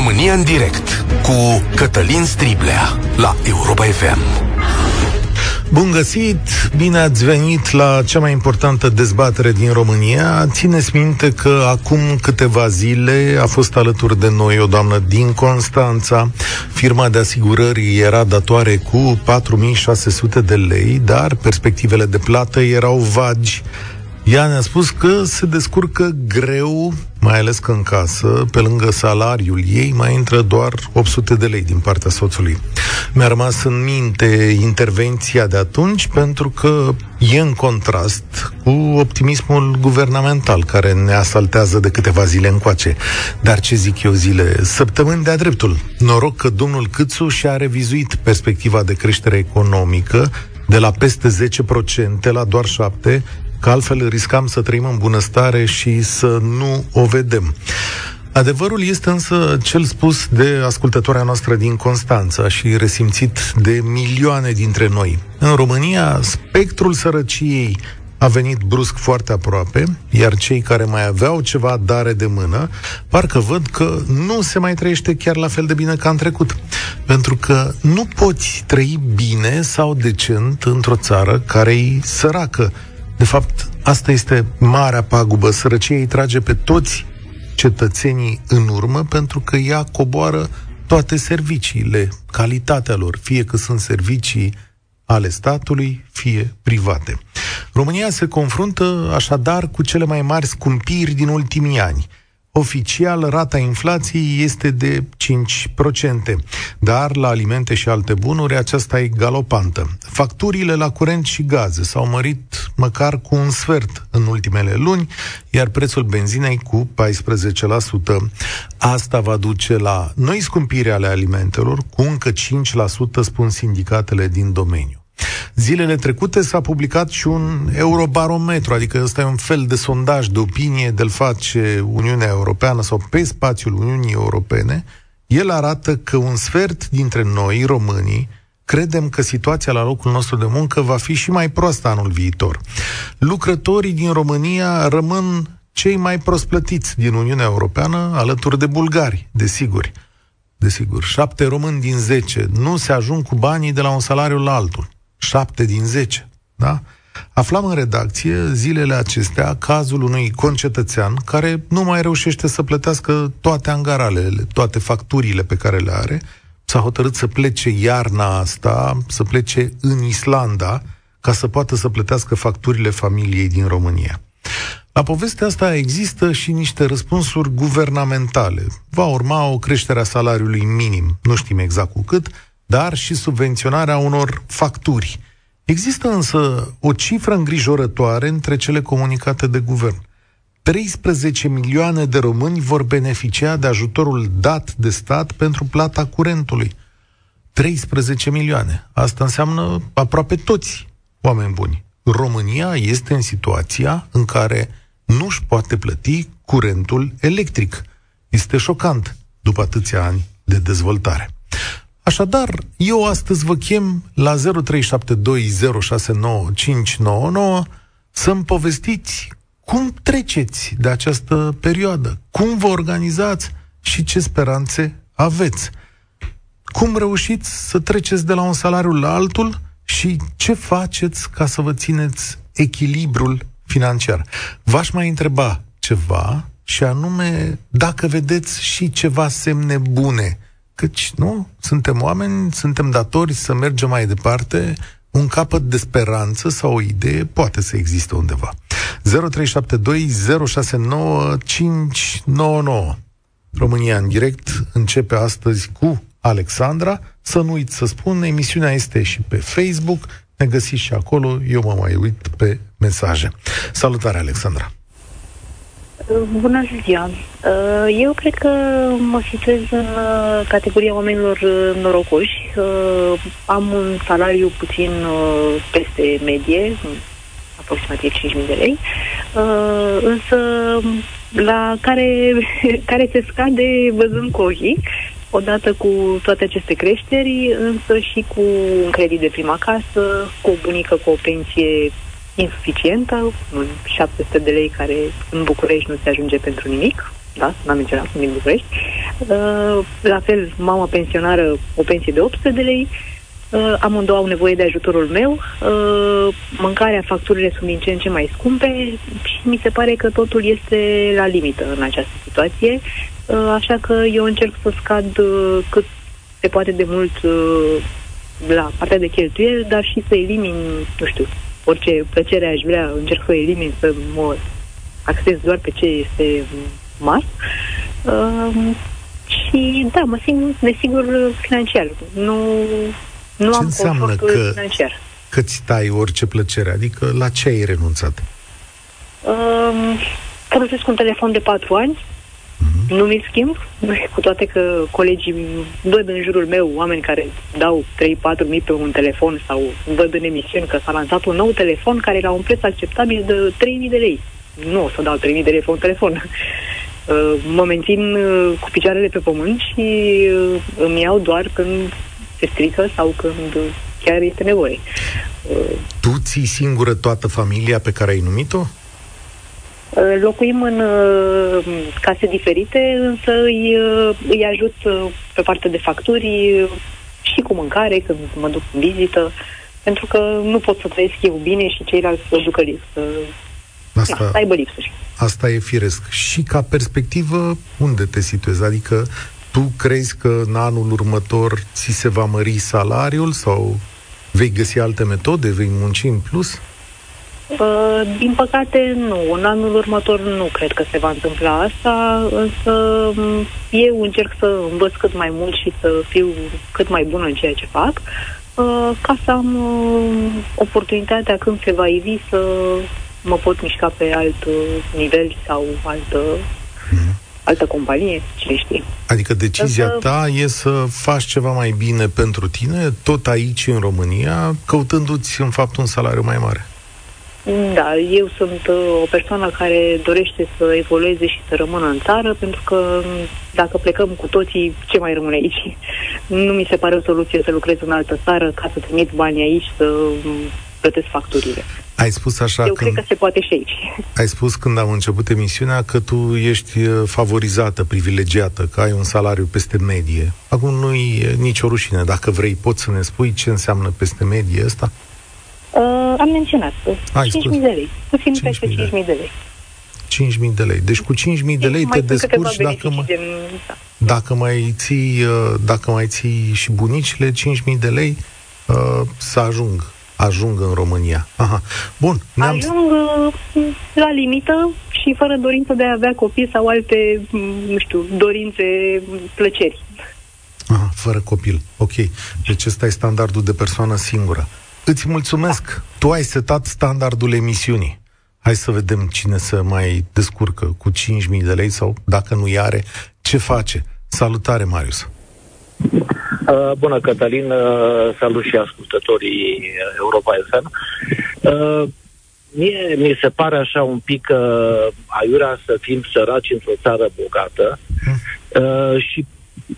România în direct cu Cătălin Striblea la Europa FM. Bun găsit! Bine ați venit la cea mai importantă dezbatere din România. Țineți minte că acum câteva zile a fost alături de noi o doamnă din Constanța. Firma de asigurări era datoare cu 4600 de lei, dar perspectivele de plată erau vagi. Ea ne-a spus că se descurcă greu, mai ales că în casă, pe lângă salariul ei, mai intră doar 800 de lei din partea soțului. Mi-a rămas în minte intervenția de atunci pentru că e în contrast cu optimismul guvernamental care ne asaltează de câteva zile încoace. Dar ce zic eu zile? Săptămâni de-a dreptul. Noroc că domnul Câțu și-a revizuit perspectiva de creștere economică de la peste 10% la doar 7%, că altfel riscam să trăim în bunăstare și să nu o vedem. Adevărul este însă cel spus de ascultătoarea noastră din Constanța și resimțit de milioane dintre noi. În România, spectrul sărăciei a venit brusc foarte aproape, iar cei care mai aveau ceva dare de mână, parcă văd că nu se mai trăiește chiar la fel de bine ca în trecut. Pentru că nu poți trăi bine sau decent într-o țară care e săracă. De fapt, asta este marea pagubă. Sărăcia îi trage pe toți cetățenii în urmă pentru că ea coboară toate serviciile, calitatea lor, fie că sunt servicii ale statului, fie private. România se confruntă așadar cu cele mai mari scumpiri din ultimii ani – Oficial, rata inflației este de 5%, dar la alimente și alte bunuri aceasta e galopantă. Facturile la curent și gaze s-au mărit măcar cu un sfert în ultimele luni, iar prețul benzinei cu 14%. Asta va duce la noi scumpiri ale alimentelor, cu încă 5%, spun sindicatele din domeniu. Zilele trecute s-a publicat și un eurobarometru, adică ăsta e un fel de sondaj de opinie de-l face Uniunea Europeană sau pe spațiul Uniunii Europene. El arată că un sfert dintre noi, românii, credem că situația la locul nostru de muncă va fi și mai proastă anul viitor. Lucrătorii din România rămân cei mai prost plătiți din Uniunea Europeană, alături de bulgari, desigur. Desigur, șapte români din zece nu se ajung cu banii de la un salariu la altul. 7 din 10. Da? Aflam în redacție zilele acestea cazul unui concetățean care nu mai reușește să plătească toate angaralele, toate facturile pe care le are. S-a hotărât să plece iarna asta, să plece în Islanda, ca să poată să plătească facturile familiei din România. La povestea asta există și niște răspunsuri guvernamentale. Va urma o creștere a salariului minim, nu știm exact cu cât, dar și subvenționarea unor facturi. Există însă o cifră îngrijorătoare între cele comunicate de guvern. 13 milioane de români vor beneficia de ajutorul dat de stat pentru plata curentului. 13 milioane. Asta înseamnă aproape toți oameni buni. România este în situația în care nu își poate plăti curentul electric. Este șocant după atâția ani de dezvoltare. Așadar, eu astăzi vă chem la 0372069599 să-mi povestiți cum treceți de această perioadă, cum vă organizați și ce speranțe aveți. Cum reușiți să treceți de la un salariu la altul și ce faceți ca să vă țineți echilibrul financiar. V-aș mai întreba ceva și anume dacă vedeți și ceva semne bune – Căci, nu, suntem oameni, suntem datori să mergem mai departe, un capăt de speranță sau o idee poate să existe undeva. 0372069599 România în direct începe astăzi cu Alexandra. Să nu uit să spun, emisiunea este și pe Facebook, ne găsiți și acolo, eu mă mai uit pe mesaje. Salutare, Alexandra! Bună ziua! Uh, eu cred că mă situez în uh, categoria oamenilor uh, norocoși. Am un salariu puțin peste medie, aproximativ 5.000 de lei, însă la care, care se scade văzând cu ochii, odată cu toate aceste creșteri, însă și cu un credit de prima casă, cu o bunică cu o pensie insuficientă, 700 de lei care în București nu se ajunge pentru nimic, da, n-am menționat, sunt din București. Uh, la fel, mama pensionară, o pensie de 800 de lei, Uh, amândouă au nevoie de ajutorul meu. Uh, mâncarea, facturile sunt din ce în ce mai scumpe și mi se pare că totul este la limită în această situație. Uh, așa că eu încerc să scad uh, cât se poate de mult uh, la partea de cheltuieli, dar și să elimin, nu știu, orice plăcere aș vrea, încerc să elimin, să mă acces doar pe ce este must. Uh, și da, mă simt nesigur financiar. Nu, nu ce am înseamnă că, financiar. că ți tai orice plăcere? Adică la ce ai renunțat? Um, folosesc un telefon de patru ani, uh-huh. nu mi schimb, cu toate că colegii văd în jurul meu oameni care dau 3-4 mii pe un telefon sau văd în emisiuni că s-a lansat un nou telefon care era un preț acceptabil de 3 mii de lei. Nu o să dau 3 mii de lei pe un telefon. Uh, mă mențin uh, cu picioarele pe pământ și uh, îmi iau doar când se strică sau când chiar este nevoie. Tu ții singură toată familia pe care ai numit-o? Locuim în case diferite, însă îi, îi ajut pe partea de facturi și cu mâncare când mă duc în vizită, pentru că nu pot să trăiesc eu bine și ceilalți să ducă lipsă. Asta, da, să aibă lipsă. Asta e firesc. Și ca perspectivă, unde te situezi? Adică tu crezi că în anul următor ți se va mări salariul sau vei găsi alte metode, vei munci în plus? Uh, din păcate, nu. În anul următor nu cred că se va întâmpla asta, însă eu încerc să învăț cât mai mult și să fiu cât mai bună în ceea ce fac, uh, ca să am uh, oportunitatea când se va ivi să mă pot mișca pe alt nivel sau altă mm-hmm altă companie, cine știe. Adică decizia Însă... ta e să faci ceva mai bine pentru tine, tot aici în România, căutându-ți în fapt un salariu mai mare. Da, eu sunt uh, o persoană care dorește să evolueze și să rămână în țară, pentru că um, dacă plecăm cu toții, ce mai rămâne aici? Nu mi se pare o soluție să lucrez în altă țară ca să trimit banii aici, să um, plătesc facturile. Ai spus așa Eu când... cred că se poate și aici. Ai spus când am început emisiunea că tu ești uh, favorizată, privilegiată, că ai un salariu peste medie. Acum nu e nicio rușine. Dacă vrei, poți să ne spui ce înseamnă peste medie ăsta? Uh, am menționat. 5.000 de lei. Puțin peste 5.000 de lei. 5.000 de lei. Deci cu 5.000 de lei te descurci dacă, mai, da. dacă mai ții uh, dacă mai ții și bunicile, 5.000 de lei uh, să ajung ajung în România. Aha. Bun. Ne-am... Ajung uh, la limită și fără dorință de a avea copii sau alte, nu știu, dorințe, plăceri. Aha, fără copil. Ok. Deci ăsta e standardul de persoană singură. Îți mulțumesc. Da. Tu ai setat standardul emisiunii. Hai să vedem cine se mai descurcă cu 5.000 de lei sau, dacă nu are, ce face. Salutare, Marius. Uh, bună, Cătălin, uh, salut și ascultătorii Europa FM. Uh, mie mi se pare așa un pic uh, aiurea să fim săraci într-o țară bogată uh, și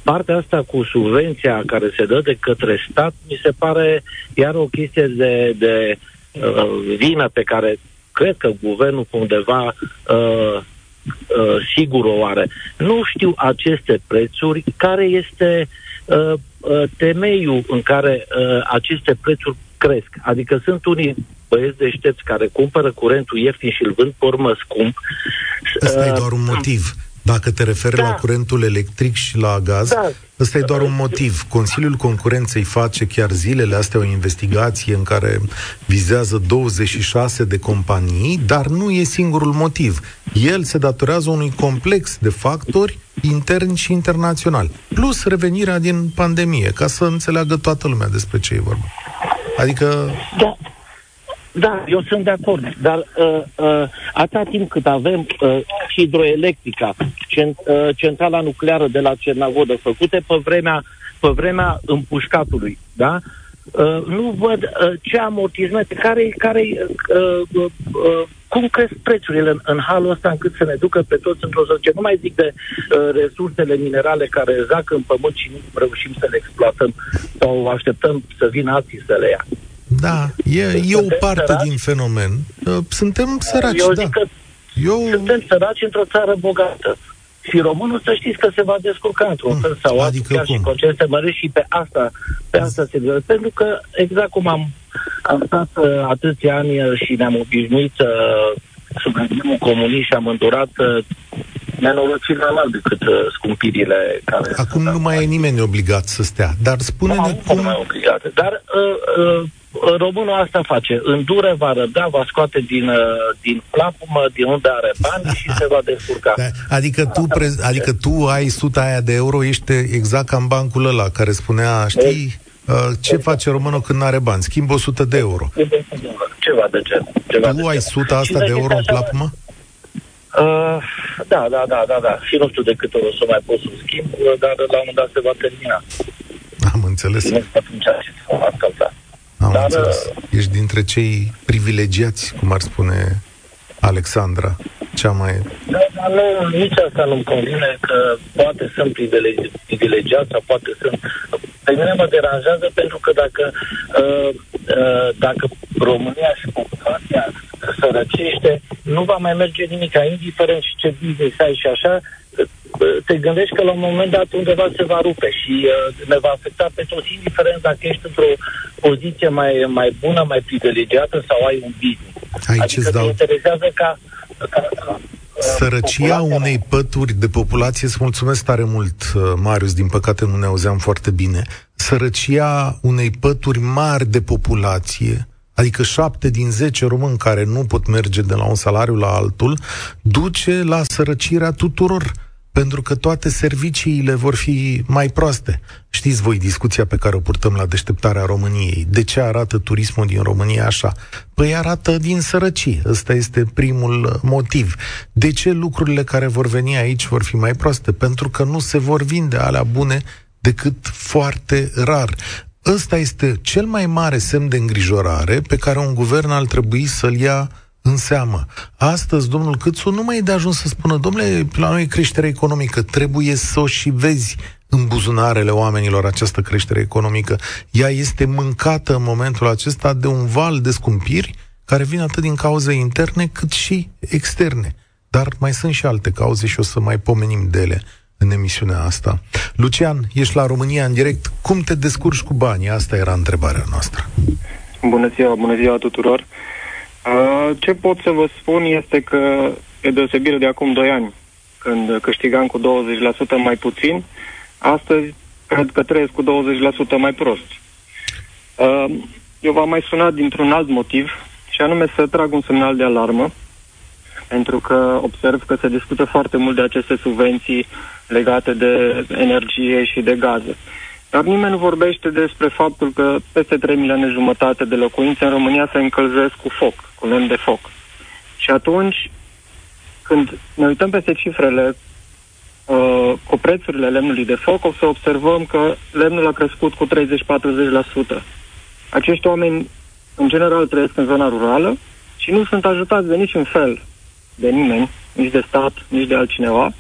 partea asta cu subvenția care se dă de către stat mi se pare iar o chestie de, de uh, vină pe care cred că guvernul undeva uh, uh, sigur o are. Nu știu aceste prețuri, care este uh, uh, temeiul în care uh, aceste prețuri cresc. Adică sunt unii băieți deștepți care cumpără curentul ieftin și îl vând pe urmă scump. Asta uh, e doar un motiv. Dacă te referi da. la curentul electric și la gaz, da. ăsta e doar un motiv. Consiliul Concurenței face chiar zilele astea o investigație în care vizează 26 de companii, dar nu e singurul motiv. El se datorează unui complex de factori interni și internaționali, plus revenirea din pandemie, ca să înțeleagă toată lumea despre ce e vorba. Adică... Da. Da, eu sunt de acord, dar uh, uh, atâta timp cât avem uh, hidroelectrica, cent, uh, centrala nucleară de la Cernavodă, făcute pe vremea, pe vremea împușcatului, da? Uh, nu văd uh, ce amortizmente, care, care uh, uh, uh, cum cresc prețurile în, în halul ăsta încât să ne ducă pe toți într-o zonă. Nu mai zic de uh, resursele minerale care zac în pământ și nu reușim să le exploatăm sau așteptăm să vină alții să le ia. Da, e, e o parte săraci? din fenomen. Uh, suntem săraci, Eu da. zic că Eu... suntem săraci într-o țară bogată. și românul să știți că se va descurca într-un fel sau altul, adică chiar cum? și concese mărești și pe asta, pe asta se gândește. Pentru că, exact cum am, am stat uh, atâția ani uh, și ne-am obișnuit uh, sub regimul comunist și am îndurat uh, nenorociri mai mari decât uh, scumpirile care... Acum nu mai e nimeni obligat să stea, dar spune-ne nu, cum... Nu mai obligate. Dar uh, uh, românul asta face. Îndure, va răbda, va scoate din, uh, din plapumă, din unde are bani și se va descurca. Da, adică, tu pre- adică tu ai suta aia de euro, ești exact ca în bancul ăla care spunea, știi, uh, ce face românul când nu are bani? Schimb 100 de euro. Ceva de gen. Ceva Tu de ai gen. suta asta Și de euro în așa- plapumă? Uh, da, da, da, da, da. Și nu știu de câte ori o să mai pot să schimb, uh, dar la un moment dat se va termina. Am înțeles. Și nu știu atunci ce se va întâmpla. Am Dar, înțeles. Ești dintre cei privilegiați, cum ar spune Alexandra, cea mai... Da, dar nu, nici asta nu-mi convine că poate sunt privilegi, privilegiat sau poate sunt... Pe mine mă deranjează pentru că dacă, uh, uh, dacă România și populația sărăcește, nu va mai merge nimic, indiferent și ce business ai și așa, uh, te gândești că la un moment dat undeva se va rupe și uh, ne va afecta pe toți, indiferent dacă ești într-o poziție mai, mai bună, mai privilegiată sau ai un business. Aici adică îți te dau interesează ca, ca, ca Sărăcia populația- unei pături de populație, îți mulțumesc tare mult, uh, Marius, din păcate nu ne auzeam foarte bine. Sărăcia unei pături mari de populație, adică șapte din zece români care nu pot merge de la un salariu la altul, duce la sărăcirea tuturor pentru că toate serviciile vor fi mai proaste. Știți voi discuția pe care o purtăm la deșteptarea României. De ce arată turismul din România așa? Păi arată din sărăcie. Ăsta este primul uh, motiv. De ce lucrurile care vor veni aici vor fi mai proaste? Pentru că nu se vor vinde alea bune decât foarte rar. Ăsta este cel mai mare semn de îngrijorare pe care un guvern ar trebui să-l ia în seamă. Astăzi, domnul Câțu nu mai e de ajuns să spună, domnule, la noi e creștere economică, trebuie să o și vezi în buzunarele oamenilor această creștere economică. Ea este mâncată în momentul acesta de un val de scumpiri care vin atât din cauze interne cât și externe. Dar mai sunt și alte cauze și o să mai pomenim de ele în emisiunea asta. Lucian, ești la România în direct. Cum te descurci cu banii? Asta era întrebarea noastră. Bună ziua, bună ziua tuturor. Uh, ce pot să vă spun este că, e deosebire de acum 2 ani, când câștigam cu 20% mai puțin, astăzi cred că trăiesc cu 20% mai prost. Uh, eu v-am mai sunat dintr-un alt motiv, și anume să trag un semnal de alarmă, pentru că observ că se discută foarte mult de aceste subvenții legate de energie și de gaze. Dar nimeni nu vorbește despre faptul că peste 3 milioane jumătate de locuințe în România se încălzesc cu foc, cu lemn de foc. Și atunci, când ne uităm peste cifrele uh, cu prețurile lemnului de foc, o să observăm că lemnul a crescut cu 30-40%. Acești oameni, în general, trăiesc în zona rurală și nu sunt ajutați de niciun fel de nimeni, nici de stat, nici de altcineva,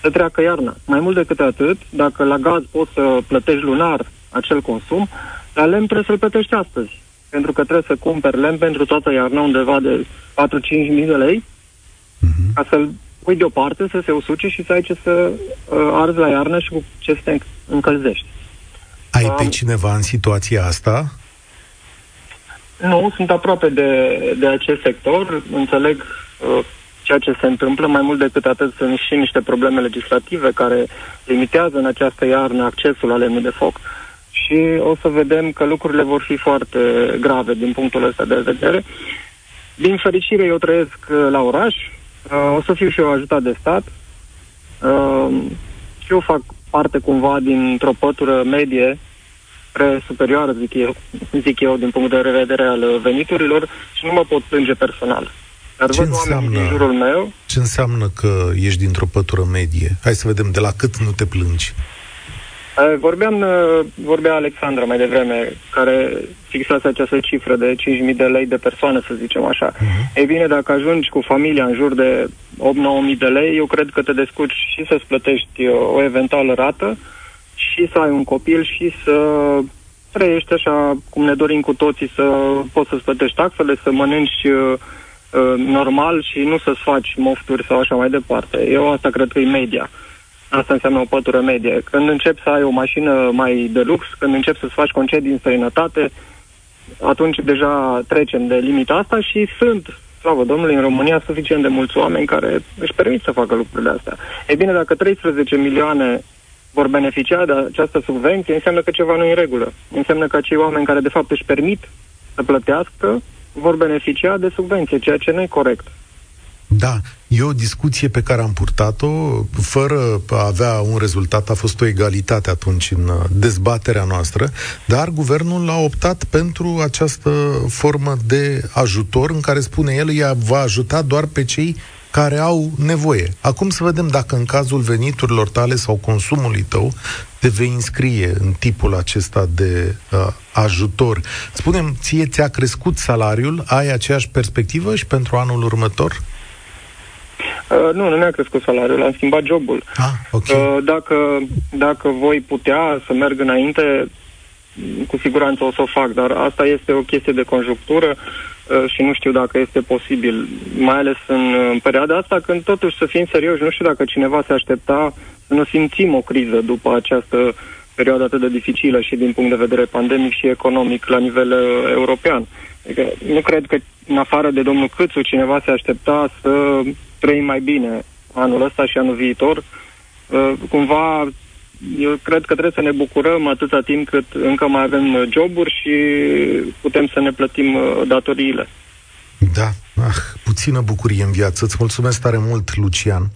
să treacă iarna. Mai mult decât atât, dacă la gaz poți să plătești lunar acel consum, la lemn trebuie să-l plătești astăzi. Pentru că trebuie să cumperi lemn pentru toată iarna undeva de 4-5 mii de lei, Mhm. ca să-l pui deoparte, să se usuce și să ai ce să uh, arzi la iarnă și cu ce să te încălzești. Ai pe Am- cineva în situația asta? Nu, sunt aproape de, de acest sector, înțeleg uh, ceea ce se întâmplă, mai mult decât atât sunt și niște probleme legislative care limitează în această iarnă accesul la lemnul de foc și o să vedem că lucrurile vor fi foarte grave din punctul ăsta de vedere. Din fericire eu trăiesc uh, la oraș, uh, o să fiu și eu ajutat de stat uh, și eu fac parte cumva dintr-o pătură medie spre superioară, zic eu, zic eu, din punct de vedere al veniturilor și nu mă pot plânge personal. Dar Ce văd oameni înseamnă? din jurul meu, Ce înseamnă că ești dintr-o pătură medie? Hai să vedem de la cât nu te plângi. eh, vorbeam, eh, vorbea Alexandra mai devreme, care fixase această cifră de 5.000 de lei de persoană, să zicem așa. Mhm. Ei bine, dacă ajungi cu familia în jur de 8-9.000 de lei, eu cred că te descurci și să-ți plătești eh, o eventuală rată și să ai un copil și să trăiești așa cum ne dorim cu toții, să poți să-ți plătești taxele, să mănânci uh, uh, normal și nu să-ți faci mofturi sau așa mai departe. Eu asta cred că e media. Asta înseamnă o pătură medie. Când începi să ai o mașină mai de lux, când începi să-ți faci concedii în străinătate, atunci deja trecem de limita asta și sunt, slavă Domnului, în România suficient de mulți oameni care își permit să facă lucrurile astea. E bine, dacă 13 milioane vor beneficia de această subvenție, înseamnă că ceva nu e în regulă. Înseamnă că acei oameni care de fapt își permit să plătească vor beneficia de subvenție, ceea ce nu e corect. Da, e o discuție pe care am purtat-o fără a avea un rezultat. A fost o egalitate atunci în uh, dezbaterea noastră, dar guvernul a optat pentru această formă de ajutor în care spune el ea va ajuta doar pe cei care au nevoie. Acum să vedem dacă în cazul veniturilor tale sau consumului tău te vei înscrie în tipul acesta de uh, ajutor. Spunem, ție ți-a crescut salariul, ai aceeași perspectivă și pentru anul următor? Uh, Uh, nu, nu mi-a crescut salariul, am schimbat jobul. Ah, okay. uh, dacă, dacă voi putea să merg înainte, cu siguranță o să o fac, dar asta este o chestie de conjunctură uh, și nu știu dacă este posibil, mai ales în, în perioada asta, când totuși să fim serioși, nu știu dacă cineva se aștepta să nu simțim o criză după această perioadă atât de dificilă și din punct de vedere pandemic și economic la nivel uh, european. Adică nu cred că, în afară de domnul Câțu, cineva se aștepta să trăim mai bine anul ăsta și anul viitor. Uh, cumva, eu cred că trebuie să ne bucurăm atâta timp cât încă mai avem joburi și putem să ne plătim uh, datoriile. Da, ah, puțină bucurie în viață. Îți mulțumesc tare mult, Lucian.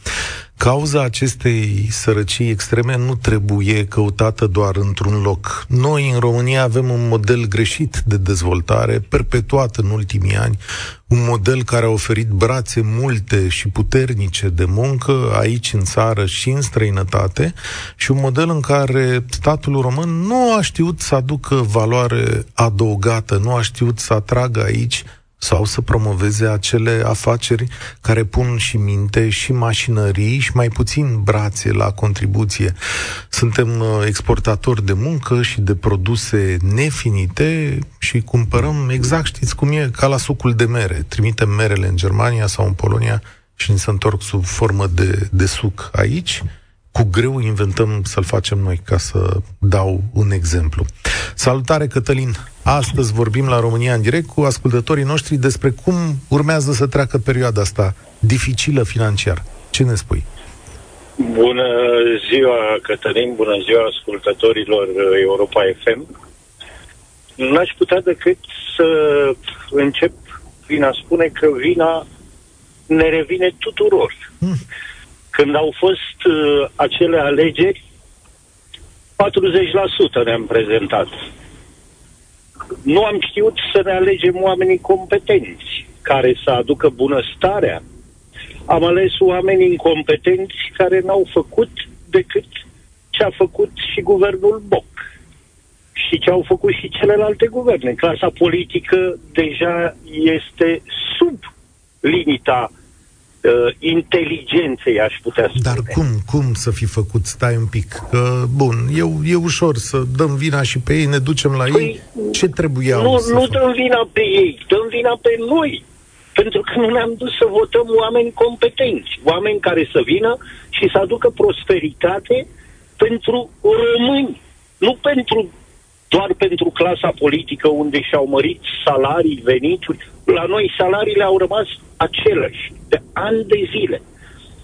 Cauza acestei sărăcii extreme nu trebuie căutată doar într-un loc. Noi, în România, avem un model greșit de dezvoltare, perpetuat în ultimii ani, un model care a oferit brațe multe și puternice de muncă aici în țară și în străinătate și un model în care statul român nu a știut să aducă valoare adăugată, nu a știut să atragă aici sau să promoveze acele afaceri care pun și minte și mașinării și mai puțin brațe la contribuție. Suntem uh, exportatori de muncă și de produse nefinite și cumpărăm exact, știți cum e, ca la sucul de mere. Trimitem merele în Germania sau în Polonia și ni se întorc sub formă de, de suc aici cu greu inventăm să-l facem noi, ca să dau un exemplu. Salutare, Cătălin! Astăzi vorbim la România în direct cu ascultătorii noștri despre cum urmează să treacă perioada asta dificilă financiar. Ce ne spui? Bună ziua, Cătălin, bună ziua ascultătorilor Europa FM. N-aș putea decât să încep prin a spune că vina ne revine tuturor. Hmm. Când au fost uh, acele alegeri, 40% ne-am prezentat. Nu am știut să ne alegem oamenii competenți care să aducă bunăstarea. Am ales oameni incompetenți care n-au făcut decât ce a făcut și guvernul Boc și ce au făcut și celelalte guverne. Clasa politică deja este sub limita uh, inteligenței, aș putea spune. Dar cum, cum să fi făcut? Stai un pic. Că, bun, e, e ușor să dăm vina și pe ei, ne ducem la păi, ei. Ce trebuia Nu, să nu fac? dăm vina pe ei, dăm vina pe noi. Pentru că nu ne-am dus să votăm oameni competenți, oameni care să vină și să aducă prosperitate pentru români, nu pentru doar pentru clasa politică unde și-au mărit salarii, venituri. La noi salariile au rămas aceleași de ani de zile.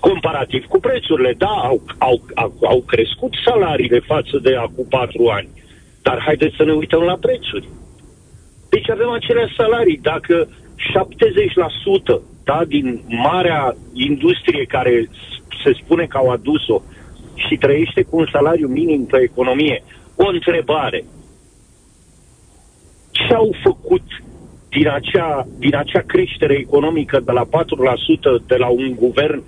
Comparativ cu prețurile, da, au, au, au, au crescut salariile față de acum patru ani. Dar haideți să ne uităm la prețuri. Deci avem aceleași salarii. Dacă 70% da, din marea industrie care se spune că au adus-o și trăiește cu un salariu minim pe economie, o întrebare ce au făcut din acea, din acea creștere economică de la 4% de la un guvern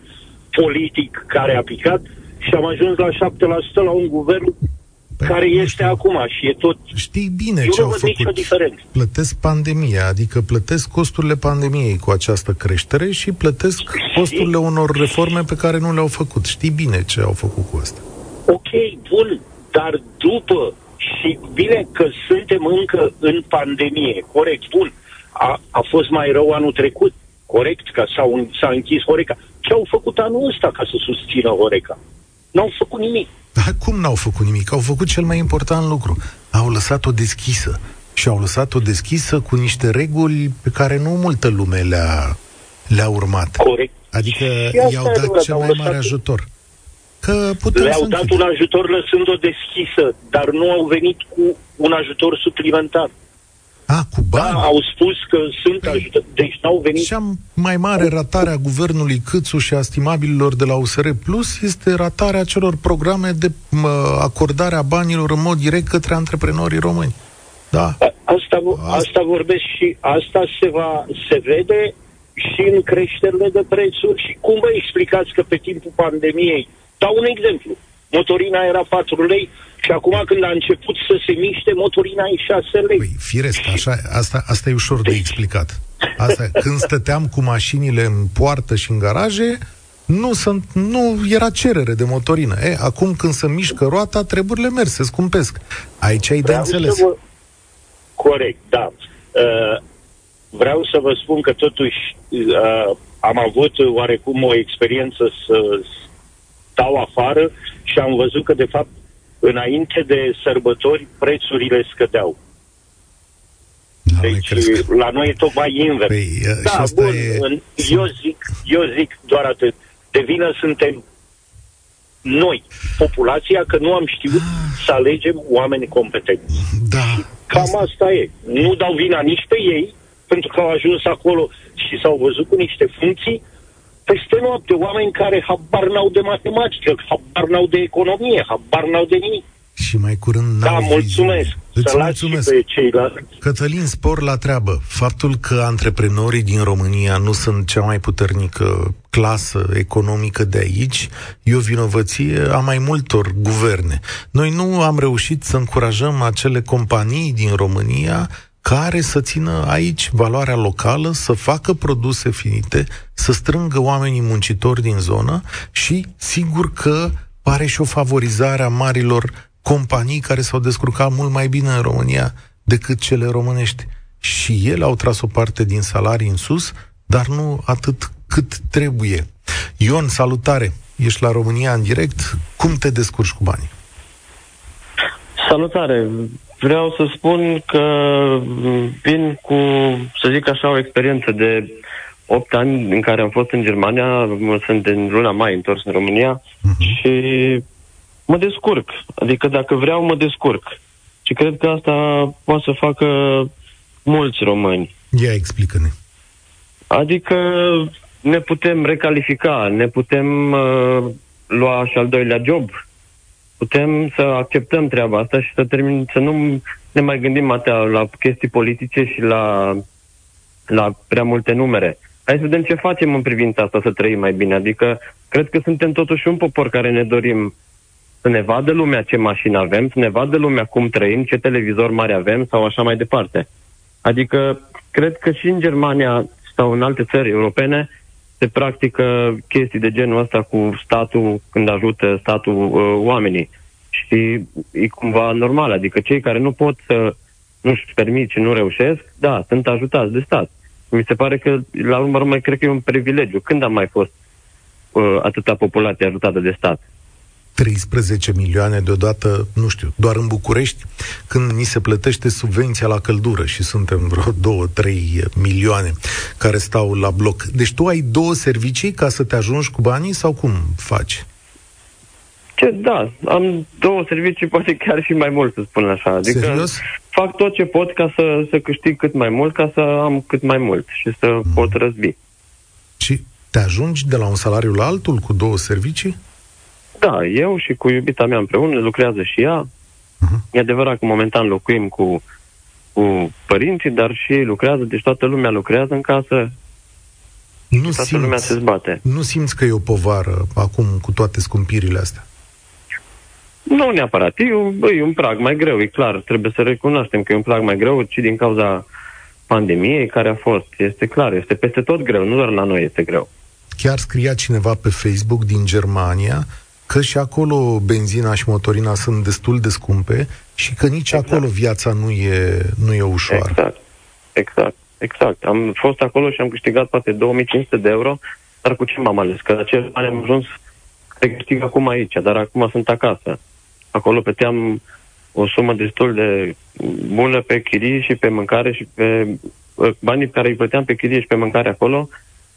politic care a picat și am ajuns la 7% la un guvern păi, care este știu. acum și e tot... Știi bine Eu ce nu au văd făcut. nicio diferență. Plătesc pandemia, adică plătesc costurile pandemiei cu această creștere și plătesc costurile unor reforme pe care nu le-au făcut. Știi bine ce au făcut cu asta. Ok, bun, dar după și bine că suntem încă în pandemie, corect, bun. A, a fost mai rău anul trecut, corect, că s-au, s-a închis Horeca. Ce au făcut anul ăsta ca să susțină Horeca? N-au făcut nimic. Dar cum n-au făcut nimic? Au făcut cel mai important lucru. Au lăsat-o deschisă. Și au lăsat-o deschisă cu niște reguli pe care nu multă lume le-a, le-a urmat. Corect. Adică i-au dat cel mai mare ajutor. Că putem Le-au dat un ajutor lăsând-o deschisă, dar nu au venit cu un ajutor suplimentar. A, cu bani? Da, au spus că sunt păi, ajutor. Deci n-au venit... Cea mai mare ratare a guvernului Câțu și a estimabililor de la USR Plus este ratarea celor programe de acordare a banilor în mod direct către antreprenorii români. Da. Asta, asta vorbesc și asta se va se vede și în creșterile de prețuri și cum vă explicați că pe timpul pandemiei, dau un exemplu, motorina era 4 lei și acum când a început să se miște, motorina e 6 lei. Păi, firesc, așa, asta, asta e ușor de explicat. Asta, când stăteam cu mașinile în poartă și în garaje, nu, sunt, nu era cerere de motorină. E, acum când se mișcă roata, treburile merg, se scumpesc. Aici ai de înțeles. Vă... Corect, da. Uh, vreau să vă spun că totuși uh, am avut oarecum o experiență să stau afară și am văzut că, de fapt, înainte de sărbători, prețurile scădeau. La deci, noi la noi e tocmai invers. Păi, uh, da, bun, e... eu, zic, eu zic doar atât. De vină suntem noi, populația, că nu am știut ah. să alegem oameni competenți. Da. Cam asta... asta e. Nu dau vina nici pe ei, pentru că au ajuns acolo și s-au văzut cu niște funcții peste noapte, oameni care habar n-au de matematică, habar n-au de economie, habar n-au de nimic. Și mai curând Da, mulțumesc. Îți să mulțumesc. Pe ceilalți. Cătălin, spor la treabă. Faptul că antreprenorii din România nu sunt cea mai puternică clasă economică de aici e o vinovăție a mai multor guverne. Noi nu am reușit să încurajăm acele companii din România care să țină aici valoarea locală, să facă produse finite, să strângă oamenii muncitori din zonă și sigur că pare și o favorizare a marilor companii care s-au descurcat mult mai bine în România decât cele românești. Și ele au tras o parte din salarii în sus, dar nu atât cât trebuie. Ion, salutare! Ești la România în direct. Cum te descurci cu banii? Salutare! Vreau să spun că vin cu, să zic așa, o experiență de 8 ani în care am fost în Germania, sunt în luna mai întors în România uh-huh. și mă descurc. Adică dacă vreau, mă descurc. Și cred că asta poate să facă mulți români. Ia explică-ne. Adică ne putem recalifica, ne putem uh, lua și al doilea job, putem să acceptăm treaba asta și să termin, să nu ne mai gândim atât la chestii politice și la, la prea multe numere. Hai să vedem ce facem în privința asta să trăim mai bine. Adică, cred că suntem totuși un popor care ne dorim să ne vadă lumea ce mașină avem, să ne vadă lumea cum trăim, ce televizor mare avem sau așa mai departe. Adică, cred că și în Germania sau în alte țări europene se practică chestii de genul ăsta cu statul, când ajută statul uh, oamenii. Și e cumva normal, adică cei care nu pot să nu-și permit și nu reușesc, da, sunt ajutați de stat. Mi se pare că, la urmă, mai cred că e un privilegiu. Când am mai fost uh, atâta populație ajutată de stat? 13 milioane deodată, nu știu, doar în București, când ni se plătește subvenția la căldură și suntem vreo 2-3 milioane care stau la bloc. Deci tu ai două servicii ca să te ajungi cu banii sau cum faci? Ce, da, am două servicii, poate chiar și mai mult, să spun așa. Adică Serios? fac tot ce pot ca să, să câștig cât mai mult, ca să am cât mai mult și să mm. pot răzbi. Și te ajungi de la un salariu la altul cu două servicii? Da, eu și cu iubita mea împreună lucrează și ea. Uh-huh. E adevărat că momentan locuim cu, cu părinții, dar și ei lucrează, deci toată lumea lucrează în casă. Nu toată simți, lumea se zbate. Nu simți că e o povară acum cu toate scumpirile astea? Nu neapărat. E un, e un prag mai greu, e clar. Trebuie să recunoaștem că e un prag mai greu și din cauza pandemiei care a fost. Este clar, este peste tot greu, nu doar la noi este greu. Chiar scria cineva pe Facebook din Germania că și acolo benzina și motorina sunt destul de scumpe și că nici exact. acolo viața nu e, nu e ușoară. Exact, exact, exact. Am fost acolo și am câștigat poate 2500 de euro, dar cu ce m-am ales? Că acel bani am ajuns care câștig acum aici, dar acum sunt acasă. Acolo plăteam o sumă destul de bună pe chirii și pe mâncare și pe banii pe care îi plăteam pe chirie și pe mâncare acolo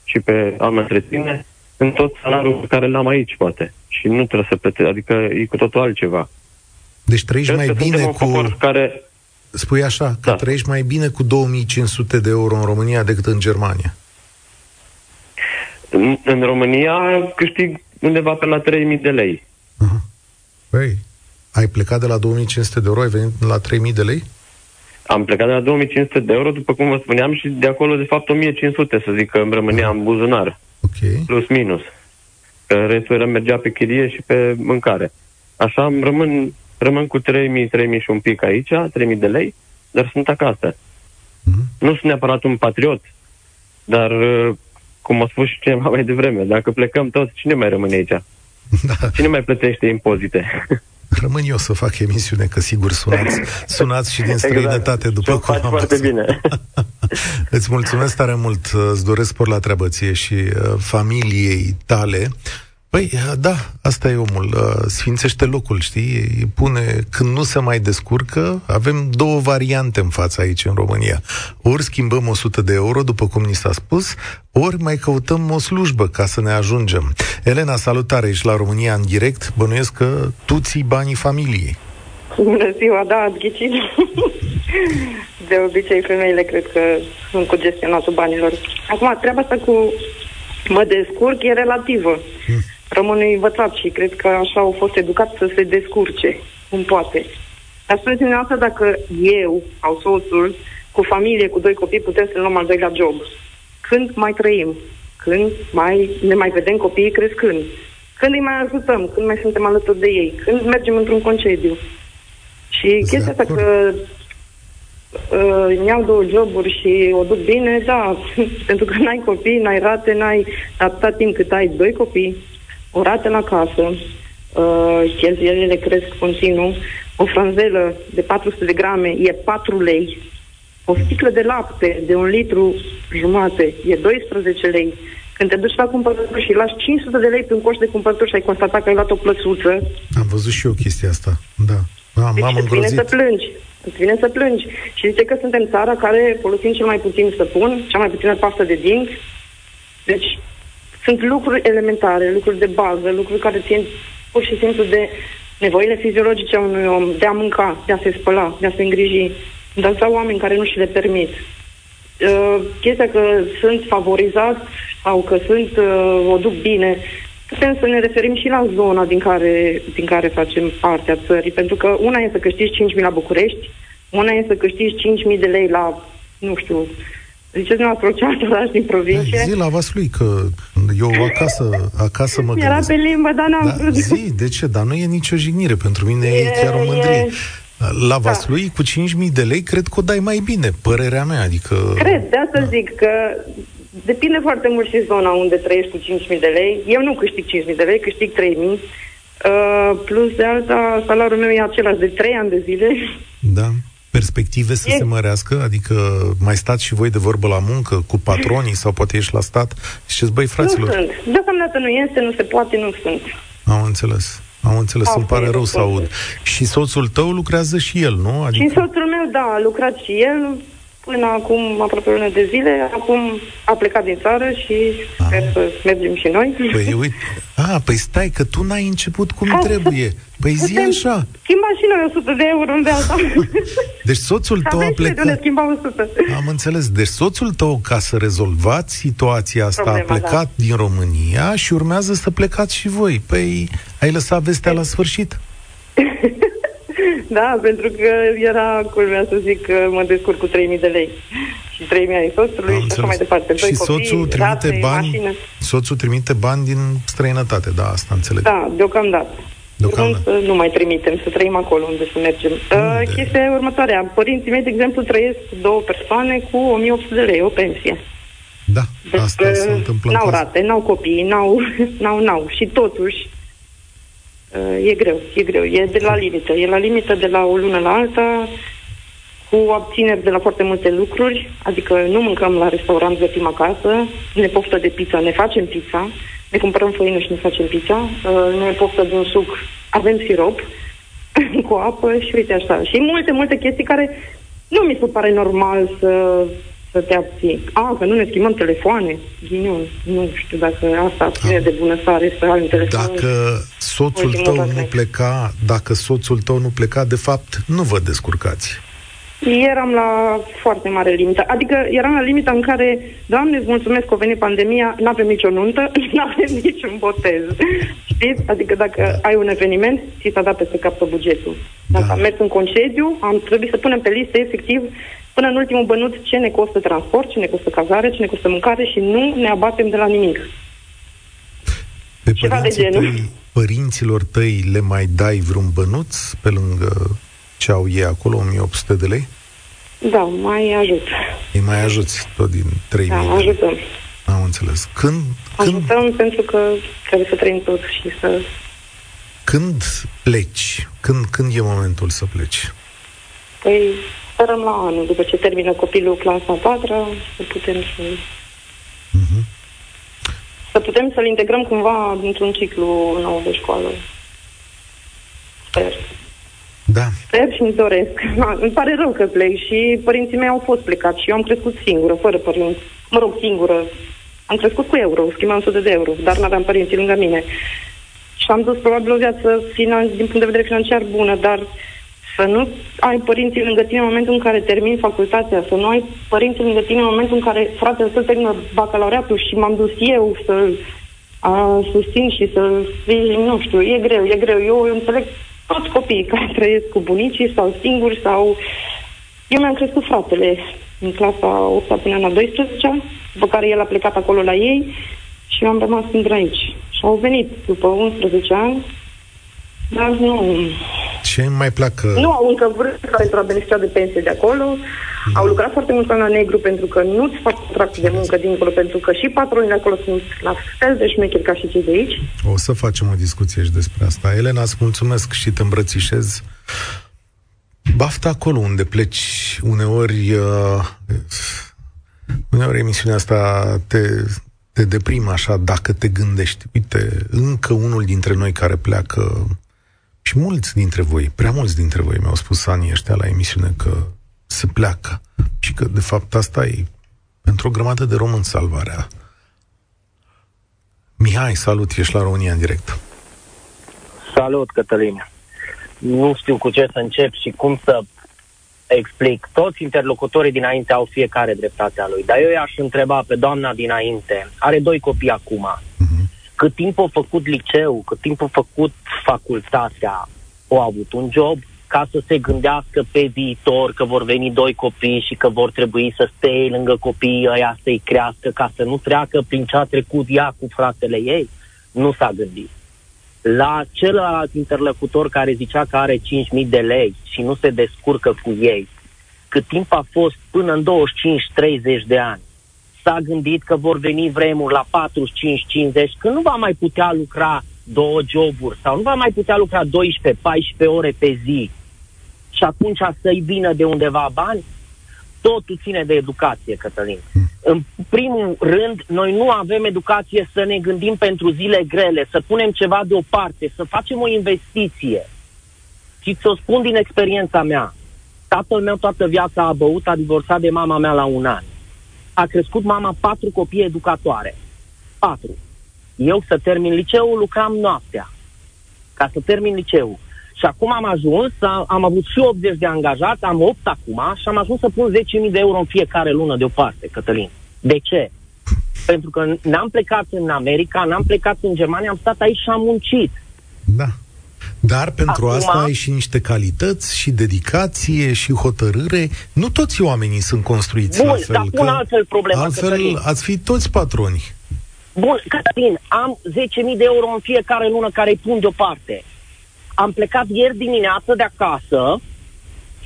și pe a mă întreține, în tot salariul pe care l-am aici, poate. Și nu trebuie să plătesc, adică e cu totul altceva. Deci trăiești Cred mai că bine suntem un cu... popor Care, Spui așa, că Da. trăiești mai bine cu 2500 de euro în România decât în Germania. în, în România câștig undeva pe la 3000 de lei. Păi, ai plecat de la 2500 de euro, ai venit la 3000 de lei? Am plecat de la 2500 de euro, după cum vă spuneam, și de acolo, de fapt, 1500, să zic că îmi rămânea în buzunar, Ok. plus minus. Că restul era mergea pe chirie și pe mâncare. Așa îmi rămân, rămân cu 3000, 3000 și un pic aici, 3000 de lei, dar sunt acasă. Mhm. Nu sunt neapărat un patriot, dar, uh, cum a spus și cineva mai devreme, dacă plecăm toți, cine mai rămâne aici? Da, Cine mai plătește impozite? rămân eu să fac emisiune, că sigur sunați, sunați și din străinătate, după exact. cum faci am foarte văzut. bine. Îți mulțumesc tare mult, îți doresc spor la treabă ție și uh, familiei tale. Păi, uh, da, asta e omul, uh, sfințește locul, știi? Îi Pune, când nu se mai descurcă, avem două variante în fața aici în România. Ori schimbăm 100 de euro, după cum ni s-a spus, ori mai căutăm o slujbă ca să ne ajungem. Elena, salutare, ești la România în direct, bănuiesc că tu ții banii familiei. Bună ziua, da, ați ghicit. De obicei, femeile cred că sunt cu gestionatul banilor. Acum, treaba asta cu mă descurc e relativă. Rămân învățat și cred că așa au fost educați să se descurce, cum poate. Dar spuneți-mi asta dacă eu sau soțul, cu familie, cu doi copii, putem să ne luăm al doilea job. Când mai trăim? Când mai ne mai vedem copiii crescând? Când îi mai ajutăm? Când mai suntem alături de ei? Când mergem într-un concediu? Și Sunt chestia asta de acord. că uh, îmi iau două joburi și o duc bine, da, pentru că n-ai copii, n-ai rate, n-ai atâta timp cât ai doi copii, o rată la casă, uh, cheltuielile cresc continuu, o franzelă de 400 de grame e 4 lei, o sticlă de lapte de un litru jumate e 12 lei. Când te duci la cumpărături și lași 500 de lei pe un coș de cumpărături și ai constatat că ai luat o plăsuță, Am văzut și eu chestia asta, da. Am, deci m-am îți vine îngrozit. să plângi. Îți vine să plângi. Și zice că suntem țara care folosim cel mai puțin săpun, cea mai puțină pastă de dinți. Deci sunt lucruri elementare, lucruri de bază, lucruri care țin pur și simplu de nevoile fiziologice a unui om, de a mânca, de a se spăla, de a se îngriji. Dar sau oameni care nu și le permit. Uh, chestia că sunt favorizați sau că sunt, uh, o duc bine, putem să ne referim și la zona din care, din care facem parte a țării, pentru că una e să câștigi 5.000 la București, una e să câștigi 5.000 de lei la, nu știu, ziceți dumneavoastră orice alt oraș din provincie. Hai, zi la Vaslui, că eu acasă, acasă mă Era gândesc. pe limbă, dar n-am Da, vrut. zi, de ce? Dar nu e nicio jignire. Pentru mine e, E- chiar o mândrie. e- La Vaslui, cu 5.000 de lei, cred că o dai mai bine, părerea mea. Adică... Cred, de asta zic că depinde foarte mult și zona unde trăiești cu 5.000 de lei. Eu nu câștig 5.000 de lei, câștig 3.000. Uh, plus de alta, salariul meu e același de 3 ani de zile. Da. Perspective să E- se mărească? Adică mai stați și voi de vorbă la muncă cu patronii sau poate ești la stat? Ziceți, băi, Nu fraților, sunt. Deocamdată nu este, nu se poate, nu sunt. am înțeles. Am înțeles, Asta îmi pare e rău să răspunsul. aud. Și soțul tău lucrează și el, nu? Și Adică... soțul meu, da, a lucrat și el până acum aproape o lună de zile. Acum a plecat din țară și Ah. sper să mergem și noi. Păi uite, a, păi stai că tu n-ai început cum Ca să trebuie. Păi zi Putem așa. schimba și noi 100 de euro în de alta. Deci soțul tău a Avem și noi de unde plecat. schimba 100. Am înțeles. Deci soțul tău, ca să rezolvați situația asta, Problema, a plecat din România și urmează să plecați și voi. Păi, ai lăsat vestea la sfârșit? Da, pentru că era culmea să zic că mă descurc cu 3.000 de lei. Și 3.000 ai soțului Am și așa înțeles. mai departe. Doi și copii, soțul trimite rate, bani, mașină. soțul trimite bani din străinătate, da, asta înțeleg. Da, deocamdată. Deocamdată. Vrem să nu mai trimitem, să trăim acolo unde să mergem. Uh, chestia e următoarea. Părinții mei, de exemplu, trăiesc cu două persoane cu 1800 de lei, o pensie. Da, Deci, asta uh, se întâmplă în N-au caz. rate, n-au copii, n-au, n-au, n-au. Și totuși, uh, e greu, e greu. E de la limită. E la limită de la o lună la alta, cu abțineri de la foarte multe lucruri, adică nu mâncăm la restaurant, gătim acasă, ne poftă de pizza, ne facem pizza, ne cumpărăm făină și ne facem pizza, uh, ne poftă de un suc, avem sirop cu apă și uite așa. Și multe, multe chestii care nu mi se pare normal să, să te abții. A, că nu ne schimbăm telefoane. Ghinion, nu știu dacă asta ține de bunăstare să ai un telefon. Dacă soțul tău nu pleca, dacă soțul tău nu pleca, de fapt, nu vă descurcați. Eram la foarte mare limită. Adică eram la limita în care, Doamne, îți mulțumesc că a venit pandemia, nu avem nicio nuntă, nu avem niciun botez. Știți? Adică dacă da. ai un eveniment, ți s-a dat peste cap pe bugetul. Dacă da. am mers în concediu, am trebuit să punem pe listă efectiv până în ultimul bănuț ce ne costă transport, ce ne costă cazare, ce ne costă mâncare și nu ne abatem de la nimic. Pe Ceva de genul. Tăi, părinților tăi le mai dai vreun bănuț pe lângă ce au ei acolo, 1800 de lei? Da, mai ajut. Îi mai ajuți tot din 3000 Da, ajutăm. Am înțeles. Când, când... Ajutăm pentru că trebuie să trăim tot și să... Când pleci? Când, când e momentul să pleci? Păi sperăm la anul, după ce termină copilul clasa 4 să putem să... Uh-huh. Să putem să-l integrăm cumva într-un ciclu nou de școală. Sper. Da. Sper și îmi doresc. îmi pare rău că plec și părinții mei au fost plecați și eu am crescut singură, fără părinți. Mă rog, singură. Am crescut cu euro, schimbam 100 de euro, dar nu aveam părinții lângă mine. Și am dus probabil o viață finan- din punct de vedere financiar bună, dar să nu ai părinții lângă tine în momentul în care termin facultatea, să nu ai părinții lângă tine în momentul în care fratele să termină bacalaureatul și m-am dus eu să-l a, susțin și să-l nu știu, e greu, e greu. Eu înțeleg toți copiii care trăiesc cu bunicii sau singuri sau... Eu mi-am crescut fratele în clasa 8 până la 12 după care el a plecat acolo la ei și eu am rămas singură aici. Și au venit după 11 ani, dar nu... Ce mai placă? Nu au încă vrut pentru a beneficia de pensie de acolo. Mm. Au lucrat foarte mult la negru pentru că nu-ți fac contract de muncă dincolo, pentru că și patronii de acolo sunt la fel de șmecheri ca și cei de aici. O să facem o discuție și despre asta. Elena, îți mulțumesc și te îmbrățișez. Baftă acolo unde pleci. Uneori, uh, uneori emisiunea asta te, te deprimă așa dacă te gândești. Uite, încă unul dintre noi care pleacă și mulți dintre voi, prea mulți dintre voi mi-au spus anii ăștia la emisiune că se pleacă și că de fapt asta e pentru o grămadă de români salvarea. Mihai, salut, ești la România în direct. Salut, Cătălin. Nu știu cu ce să încep și cum să explic. Toți interlocutorii dinainte au fiecare dreptatea lui, dar eu i-aș întreba pe doamna dinainte. Are doi copii acum. Uh-huh. Cât timp a făcut liceu, cât timp a făcut facultatea, au avut un job ca să se gândească pe viitor că vor veni doi copii și că vor trebui să stea lângă copiii ăia să-i crească ca să nu treacă prin ce a trecut ea cu fratele ei. Nu s-a gândit. La celălalt interlocutor care zicea că are 5.000 de lei și nu se descurcă cu ei, cât timp a fost până în 25-30 de ani, s-a gândit că vor veni vremuri la 45-50, că nu va mai putea lucra două joburi sau nu va mai putea lucra 12-14 ore pe zi și atunci să-i vină de undeva bani? Totul ține de educație, Cătălin. În primul rând, noi nu avem educație să ne gândim pentru zile grele, să punem ceva deoparte, să facem o investiție. Și ți-o spun din experiența mea. Tatăl meu toată viața a băut, a divorțat de mama mea la un an a crescut mama patru copii educatoare. Patru. Eu să termin liceul lucram noaptea. Ca să termin liceul. Și acum am ajuns, am avut și 80 de angajați, am 8 acum și am ajuns să pun 10.000 de euro în fiecare lună deoparte, Cătălin. De ce? Pentru că n-am plecat în America, n-am plecat în Germania, am stat aici și am muncit. Da. Dar pentru Acum, asta ai și niște calități și dedicație și hotărâre. Nu toți oamenii sunt construiți Bun, la fel. dar pun altfel problema, Altfel Cătălin. ați fi toți patroni. Bun, Cătălin, am 10.000 de euro în fiecare lună care îi pun deoparte. Am plecat ieri dimineață de acasă,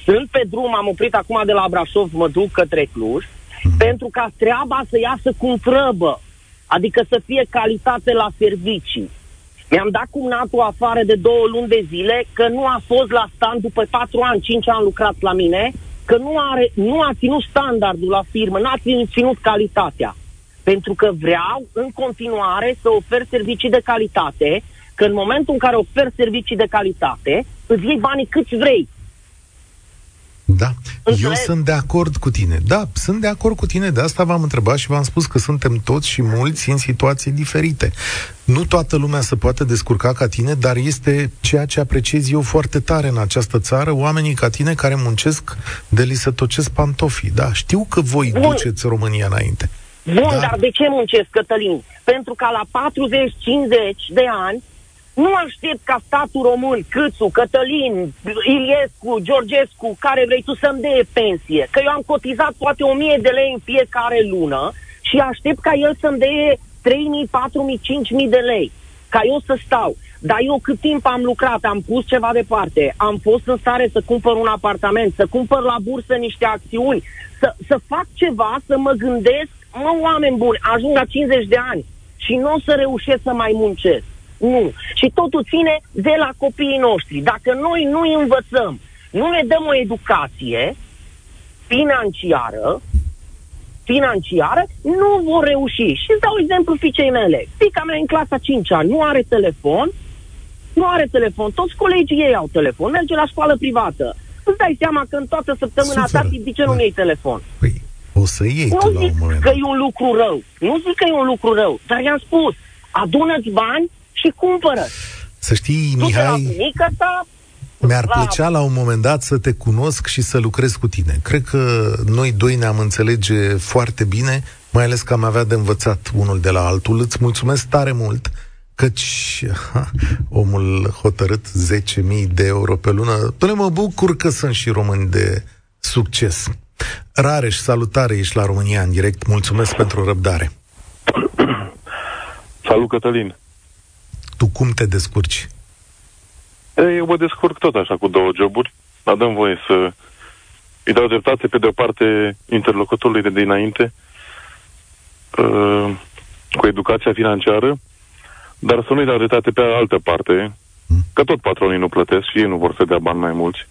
sunt pe drum, am oprit acum de la Brașov, mă duc către Cluj, mm. pentru ca treaba să iasă cum trăbă. Adică să fie calitate la servicii. Mi-am dat cumnatul afară de două luni de zile că nu a fost la stand după patru ani, cinci ani lucrat la mine, că nu, are, nu a ținut standardul la firmă, n-a ținut calitatea. Pentru că vreau în continuare să ofer servicii de calitate, că în momentul în care ofer servicii de calitate, îți iei banii câți vrei. Da, eu sunt de acord cu tine. Da, sunt de acord cu tine, de asta v-am întrebat și v-am spus că suntem toți și mulți în situații diferite. Nu toată lumea se poate descurca ca tine, dar este ceea ce apreciez eu foarte tare în această țară, oamenii ca tine care muncesc de li se tocesc pantofii. Da, știu că voi Bun. duceți România înainte. Bun, da? dar de ce muncesc, Cătălin? Pentru că la 40-50 de ani nu aștept ca statul român, Câțu, Cătălin, Iliescu, Georgescu, care vrei tu să-mi dea pensie. Că eu am cotizat poate 1000 de lei în fiecare lună și aștept ca el să-mi dea 3.000, 4.000, 5.000 de lei. Ca eu să stau. Dar eu cât timp am lucrat, am pus ceva departe, am fost în stare să cumpăr un apartament, să cumpăr la bursă niște acțiuni, să, să fac ceva, să mă gândesc, mă, oameni buni, ajung la 50 de ani și nu o să reușesc să mai muncesc. Nu. Și totul ține de la copiii noștri. Dacă noi nu îi învățăm, nu ne dăm o educație financiară, financiară, nu vor reuși. Și îți dau exemplu fiicei mele. Fica mea în clasa 5 ani nu are telefon, nu are telefon, toți colegii ei au telefon, merge la școală privată. Îți dai seama că în toată săptămâna ta, de ce nu da. iei telefon? Păi, o să iei nu zic că e un lucru rău. Nu zic că e un lucru rău, dar i-am spus, adună-ți bani și cumpără. Să știi, Mihai, ta, mi-ar la... plăcea la un moment dat să te cunosc și să lucrez cu tine. Cred că noi doi ne-am înțelege foarte bine, mai ales că am avea de învățat unul de la altul. Îți mulțumesc tare mult căci ha, omul hotărât 10.000 de euro pe lună. Până mă bucur că sunt și români de succes. Rareș, salutare, ești la România în direct. Mulțumesc pentru răbdare. Salut, Cătălin. Tu cum te descurci? Eu mă descurc tot așa cu două joburi, dar dăm voie să îi dau dreptate pe de o parte interlocutorului de dinainte uh, cu educația financiară, dar să nu-i dau dreptate pe altă parte, hmm. că tot patronii nu plătesc și ei nu vor să dea bani mai mulți.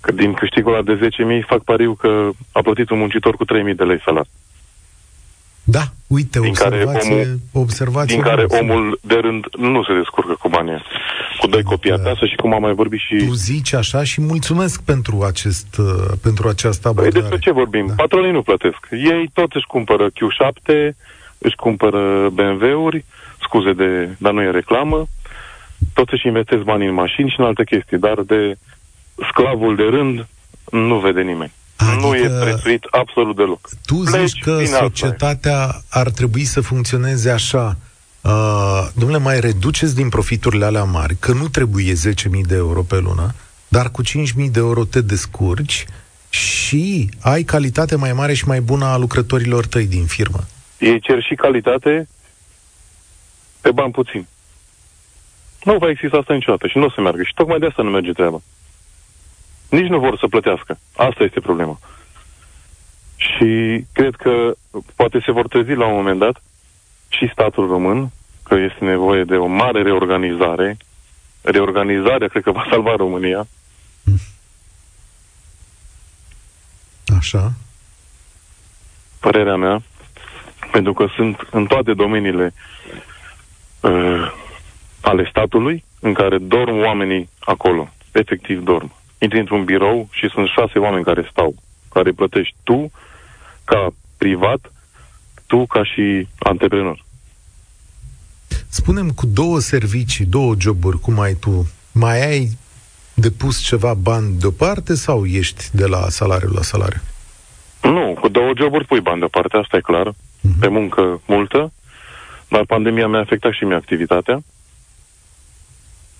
Că din câștigul ăla de 10.000 fac pariu că a plătit un muncitor cu 3.000 de lei salar. Da, uite, din observație, care omul, observație din care omul de rând nu se descurcă cu banii cu doi copii acasă și cum am mai vorbit și... Tu zici așa și mulțumesc pentru, acest, uh, pentru această abordare. Păi despre ce vorbim? Da. Patronii nu plătesc. Ei tot își cumpără Q7, își cumpără BMW-uri, scuze de, dar nu e reclamă, tot își investesc bani în mașini și în alte chestii, dar de sclavul de rând nu vede nimeni. Adică nu e prețuit absolut deloc. Tu Pleci zici că societatea altfel. ar trebui să funcționeze așa. Uh, domnule, mai reduceți din profiturile alea mari, că nu trebuie 10.000 de euro pe lună, dar cu 5.000 de euro te descurci și ai calitate mai mare și mai bună a lucrătorilor tăi din firmă. Ei cer și calitate pe bani puțin. Nu va exista asta niciodată și nu o să meargă. Și tocmai de asta nu merge treaba. Nici nu vor să plătească. Asta este problema. Și cred că poate se vor trezi la un moment dat și statul român că este nevoie de o mare reorganizare. Reorganizarea cred că va salva România. Așa. Părerea mea, pentru că sunt în toate domeniile uh, ale statului în care dorm oamenii acolo. Efectiv dorm intri într-un birou și sunt șase oameni care stau, care plătești tu ca privat, tu ca și antreprenor. Spunem cu două servicii, două joburi, cum ai tu, mai ai depus ceva bani deoparte sau ești de la salariu la salariu? Nu, cu două joburi pui bani deoparte, asta e clar. Uh-huh. Pe muncă multă, dar pandemia mi-a afectat și mie activitatea.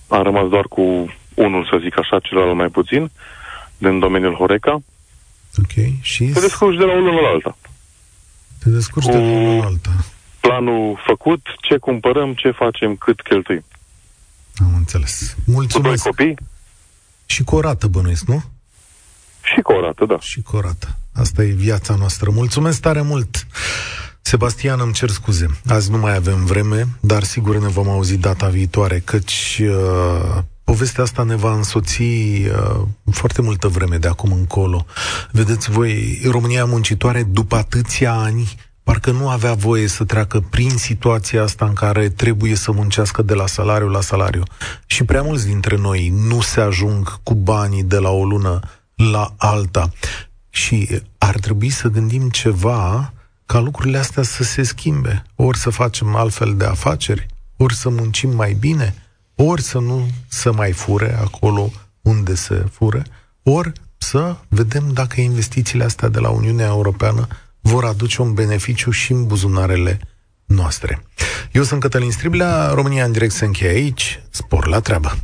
Am rămas doar cu unul, să zic așa, celălalt mai puțin, din domeniul Horeca. Ok. Și... Te descurci de la unul la alta. Te descurci de la unul la alta. Planul făcut, ce cumpărăm, ce facem, cât cheltuim. Am înțeles. Mulțumesc. Cu doi copii. Și cu o rată bănuiesc, nu? Și cu o rată, da. Și cu o rată. Asta e viața noastră. Mulțumesc tare mult! Sebastian, îmi cer scuze. Azi nu mai avem vreme, dar sigur ne vom auzi data viitoare, căci uh, povestea asta ne va însoți uh, foarte multă vreme de acum încolo. Vedeți voi, România muncitoare după atâția ani parcă nu avea voie să treacă prin situația asta în care trebuie să muncească de la salariu la salariu. Și prea mulți dintre noi nu se ajung cu banii de la o lună la alta. Și ar trebui să gândim ceva ca lucrurile astea să se schimbe. Ori să facem altfel de afaceri, ori să muncim mai bine, ori să nu să mai fure acolo unde se fure, ori să vedem dacă investițiile astea de la Uniunea Europeană vor aduce un beneficiu și în buzunarele noastre. Eu sunt Cătălin Striblea, România în direct se încheie aici, spor la treabă.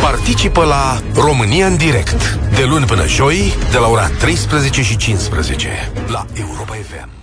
Participă la România în direct, de luni până joi, de la ora 13 și 15, la Europa FM.